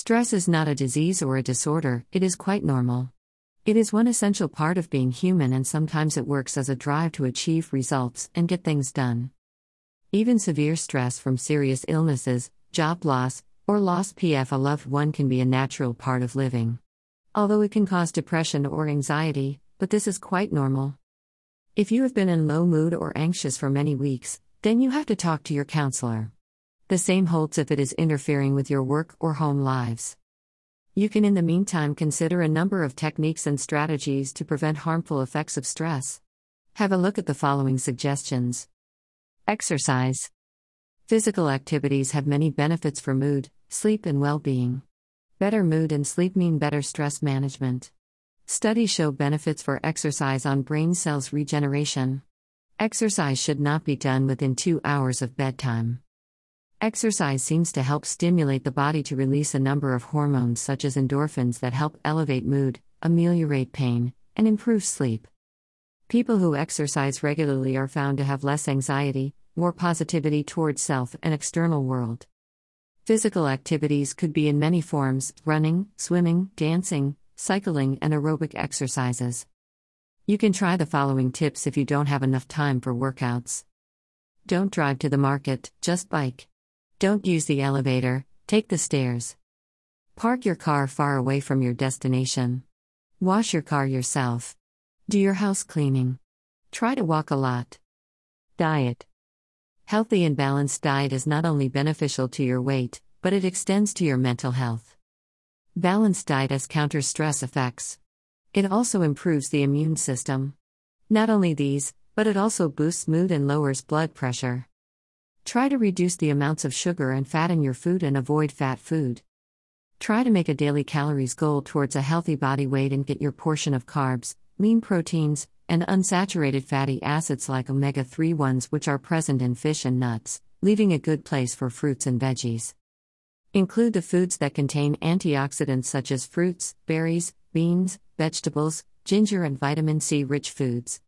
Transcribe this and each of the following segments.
Stress is not a disease or a disorder, it is quite normal. It is one essential part of being human, and sometimes it works as a drive to achieve results and get things done. Even severe stress from serious illnesses, job loss, or lost PF a loved one can be a natural part of living. Although it can cause depression or anxiety, but this is quite normal. If you have been in low mood or anxious for many weeks, then you have to talk to your counselor. The same holds if it is interfering with your work or home lives. You can, in the meantime, consider a number of techniques and strategies to prevent harmful effects of stress. Have a look at the following suggestions Exercise. Physical activities have many benefits for mood, sleep, and well being. Better mood and sleep mean better stress management. Studies show benefits for exercise on brain cells regeneration. Exercise should not be done within two hours of bedtime. Exercise seems to help stimulate the body to release a number of hormones such as endorphins that help elevate mood, ameliorate pain, and improve sleep. People who exercise regularly are found to have less anxiety, more positivity towards self and external world. Physical activities could be in many forms running, swimming, dancing, cycling, and aerobic exercises. You can try the following tips if you don't have enough time for workouts. Don't drive to the market, just bike. Don't use the elevator, take the stairs. Park your car far away from your destination. Wash your car yourself. Do your house cleaning. Try to walk a lot. Diet. Healthy and balanced diet is not only beneficial to your weight, but it extends to your mental health. Balanced diet has counter stress effects. It also improves the immune system. Not only these, but it also boosts mood and lowers blood pressure. Try to reduce the amounts of sugar and fat in your food and avoid fat food. Try to make a daily calories goal towards a healthy body weight and get your portion of carbs, lean proteins, and unsaturated fatty acids like omega 3 ones, which are present in fish and nuts, leaving a good place for fruits and veggies. Include the foods that contain antioxidants such as fruits, berries, beans, vegetables, ginger, and vitamin C rich foods.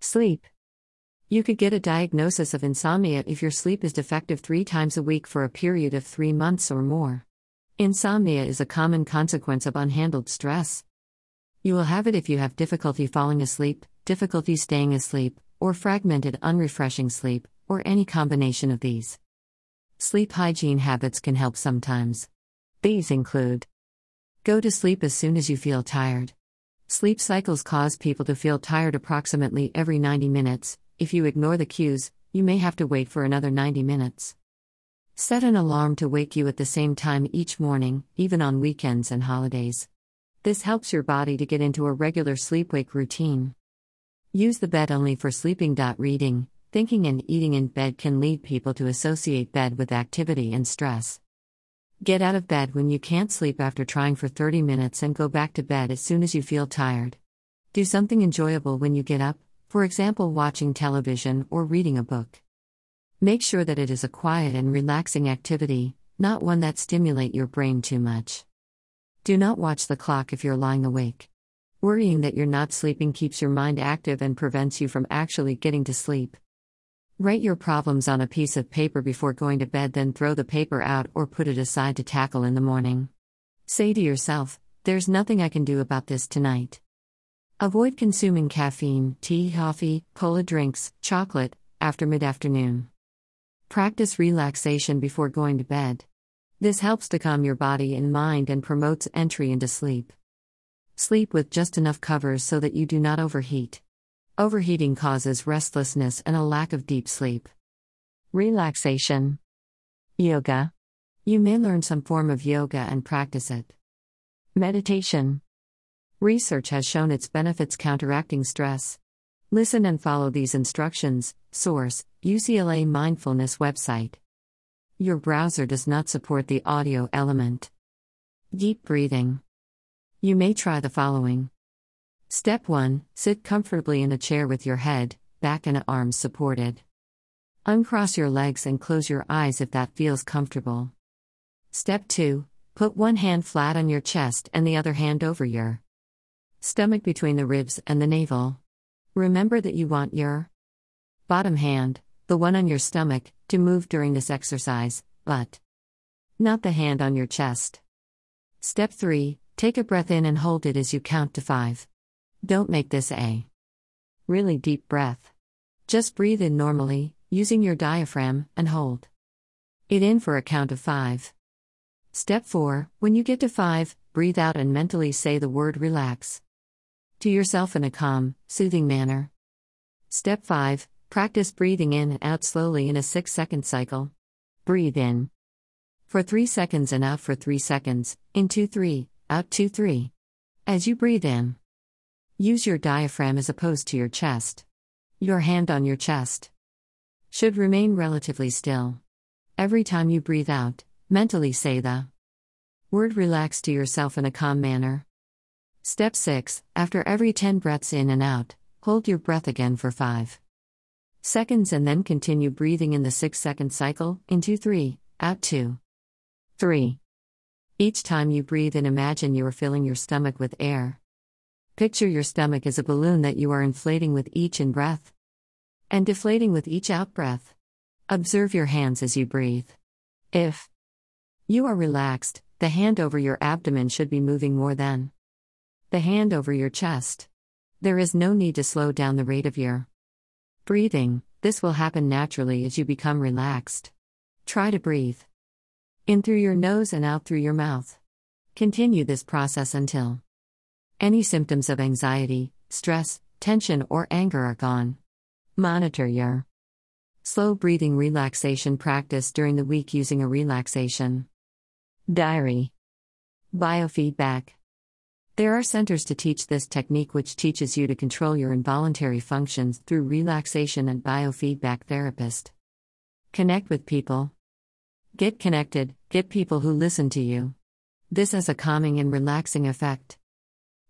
Sleep. You could get a diagnosis of insomnia if your sleep is defective three times a week for a period of three months or more. Insomnia is a common consequence of unhandled stress. You will have it if you have difficulty falling asleep, difficulty staying asleep, or fragmented, unrefreshing sleep, or any combination of these. Sleep hygiene habits can help sometimes. These include Go to sleep as soon as you feel tired. Sleep cycles cause people to feel tired approximately every 90 minutes, if you ignore the cues, you may have to wait for another 90 minutes. Set an alarm to wake you at the same time each morning, even on weekends and holidays. This helps your body to get into a regular sleep wake routine. Use the bed only for sleeping. Reading, thinking, and eating in bed can lead people to associate bed with activity and stress. Get out of bed when you can't sleep after trying for 30 minutes and go back to bed as soon as you feel tired. Do something enjoyable when you get up, for example, watching television or reading a book. Make sure that it is a quiet and relaxing activity, not one that stimulate your brain too much. Do not watch the clock if you're lying awake. Worrying that you're not sleeping keeps your mind active and prevents you from actually getting to sleep. Write your problems on a piece of paper before going to bed, then throw the paper out or put it aside to tackle in the morning. Say to yourself, There's nothing I can do about this tonight. Avoid consuming caffeine, tea, coffee, cola drinks, chocolate, after mid afternoon. Practice relaxation before going to bed. This helps to calm your body and mind and promotes entry into sleep. Sleep with just enough covers so that you do not overheat. Overheating causes restlessness and a lack of deep sleep. Relaxation. Yoga. You may learn some form of yoga and practice it. Meditation. Research has shown its benefits counteracting stress. Listen and follow these instructions. Source UCLA Mindfulness website. Your browser does not support the audio element. Deep breathing. You may try the following. Step 1 Sit comfortably in a chair with your head, back, and arms supported. Uncross your legs and close your eyes if that feels comfortable. Step 2 Put one hand flat on your chest and the other hand over your Stomach between the ribs and the navel. Remember that you want your bottom hand, the one on your stomach, to move during this exercise, but not the hand on your chest. Step 3 Take a breath in and hold it as you count to 5. Don't make this a really deep breath. Just breathe in normally, using your diaphragm, and hold it in for a count of 5. Step 4 When you get to 5, breathe out and mentally say the word relax to yourself in a calm, soothing manner. Step 5 Practice breathing in and out slowly in a 6 second cycle. Breathe in for 3 seconds and out for 3 seconds, in 2 3, out 2 3. As you breathe in, use your diaphragm as opposed to your chest. Your hand on your chest should remain relatively still. Every time you breathe out, mentally say the word relax to yourself in a calm manner. Step 6 After every 10 breaths in and out, hold your breath again for 5 seconds and then continue breathing in the 6 second cycle, into 3, out 2. 3. Each time you breathe in, imagine you are filling your stomach with air. Picture your stomach as a balloon that you are inflating with each in breath and deflating with each out breath. Observe your hands as you breathe. If you are relaxed, the hand over your abdomen should be moving more than the hand over your chest. There is no need to slow down the rate of your breathing, this will happen naturally as you become relaxed. Try to breathe in through your nose and out through your mouth. Continue this process until any symptoms of anxiety, stress, tension, or anger are gone. Monitor your slow breathing relaxation practice during the week using a relaxation diary. Biofeedback. There are centers to teach this technique, which teaches you to control your involuntary functions through relaxation and biofeedback therapist. Connect with people. Get connected, get people who listen to you. This has a calming and relaxing effect.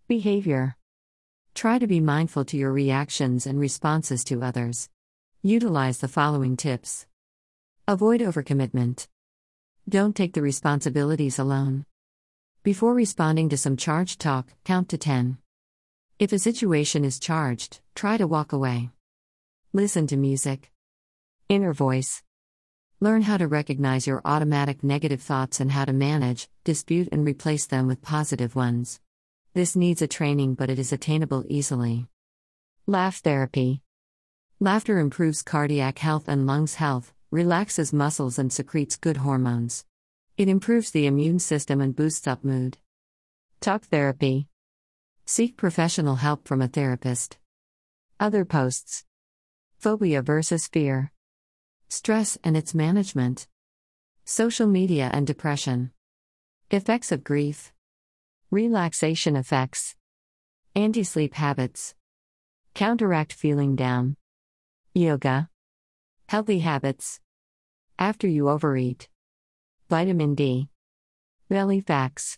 Behavior. Try to be mindful to your reactions and responses to others. Utilize the following tips. Avoid overcommitment. Don't take the responsibilities alone. Before responding to some charged talk, count to 10. If a situation is charged, try to walk away. Listen to music. Inner voice. Learn how to recognize your automatic negative thoughts and how to manage, dispute, and replace them with positive ones. This needs a training, but it is attainable easily. Laugh therapy. Laughter improves cardiac health and lungs health, relaxes muscles, and secretes good hormones. It improves the immune system and boosts up mood. Talk therapy. Seek professional help from a therapist. Other posts. Phobia versus fear, Stress and its management, Social media and depression, Effects of grief, Relaxation effects, Anti sleep habits, Counteract feeling down, Yoga, Healthy habits, After you overeat. Vitamin D. Belly facts.